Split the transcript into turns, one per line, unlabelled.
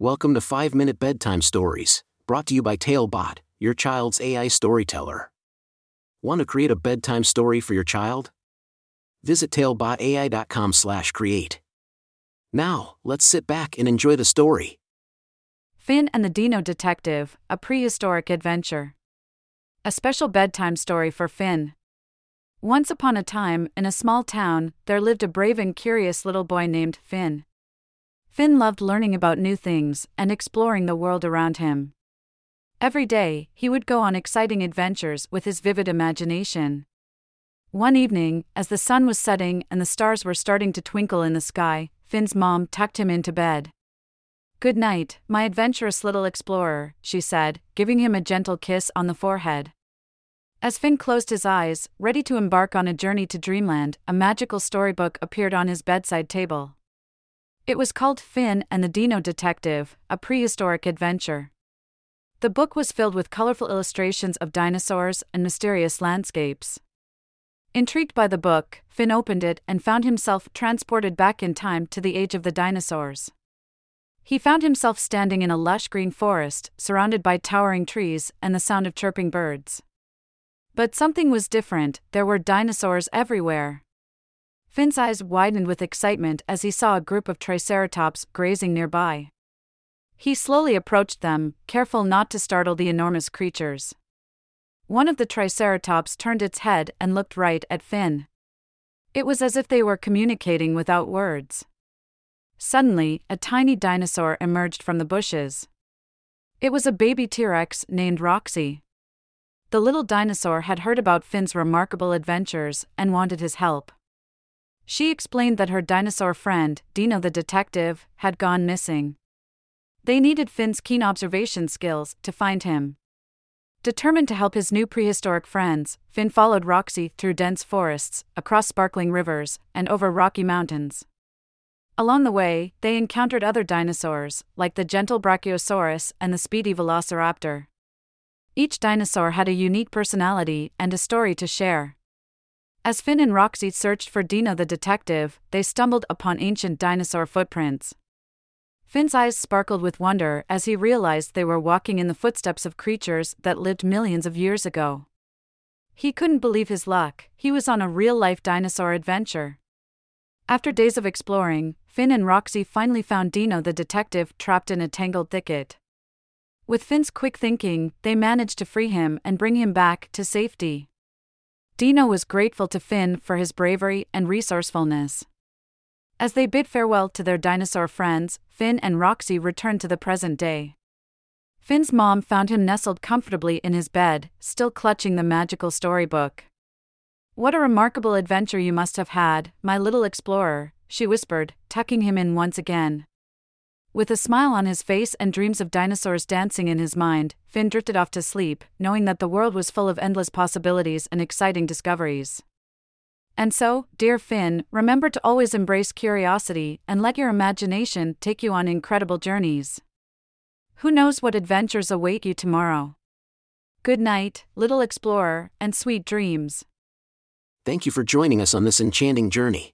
Welcome to 5 Minute Bedtime Stories, brought to you by Talebot, your child's AI storyteller. Want to create a bedtime story for your child? Visit talebotai.com/create. Now, let's sit back and enjoy the story.
Finn and the Dino Detective, a prehistoric adventure. A special bedtime story for Finn. Once upon a time, in a small town, there lived a brave and curious little boy named Finn. Finn loved learning about new things and exploring the world around him. Every day, he would go on exciting adventures with his vivid imagination. One evening, as the sun was setting and the stars were starting to twinkle in the sky, Finn's mom tucked him into bed. Good night, my adventurous little explorer, she said, giving him a gentle kiss on the forehead. As Finn closed his eyes, ready to embark on a journey to dreamland, a magical storybook appeared on his bedside table. It was called Finn and the Dino Detective, a prehistoric adventure. The book was filled with colorful illustrations of dinosaurs and mysterious landscapes. Intrigued by the book, Finn opened it and found himself transported back in time to the age of the dinosaurs. He found himself standing in a lush green forest, surrounded by towering trees and the sound of chirping birds. But something was different, there were dinosaurs everywhere. Finn's eyes widened with excitement as he saw a group of Triceratops grazing nearby. He slowly approached them, careful not to startle the enormous creatures. One of the Triceratops turned its head and looked right at Finn. It was as if they were communicating without words. Suddenly, a tiny dinosaur emerged from the bushes. It was a baby T Rex named Roxy. The little dinosaur had heard about Finn's remarkable adventures and wanted his help. She explained that her dinosaur friend, Dino the detective, had gone missing. They needed Finn's keen observation skills to find him. Determined to help his new prehistoric friends, Finn followed Roxy through dense forests, across sparkling rivers, and over rocky mountains. Along the way, they encountered other dinosaurs, like the gentle Brachiosaurus and the speedy Velociraptor. Each dinosaur had a unique personality and a story to share. As Finn and Roxy searched for Dino the detective, they stumbled upon ancient dinosaur footprints. Finn's eyes sparkled with wonder as he realized they were walking in the footsteps of creatures that lived millions of years ago. He couldn't believe his luck, he was on a real life dinosaur adventure. After days of exploring, Finn and Roxy finally found Dino the detective trapped in a tangled thicket. With Finn's quick thinking, they managed to free him and bring him back to safety. Dino was grateful to Finn for his bravery and resourcefulness. As they bid farewell to their dinosaur friends, Finn and Roxy returned to the present day. Finn's mom found him nestled comfortably in his bed, still clutching the magical storybook. What a remarkable adventure you must have had, my little explorer, she whispered, tucking him in once again. With a smile on his face and dreams of dinosaurs dancing in his mind, Finn drifted off to sleep, knowing that the world was full of endless possibilities and exciting discoveries. And so, dear Finn, remember to always embrace curiosity and let your imagination take you on incredible journeys. Who knows what adventures await you tomorrow? Good night, little explorer, and sweet dreams.
Thank you for joining us on this enchanting journey.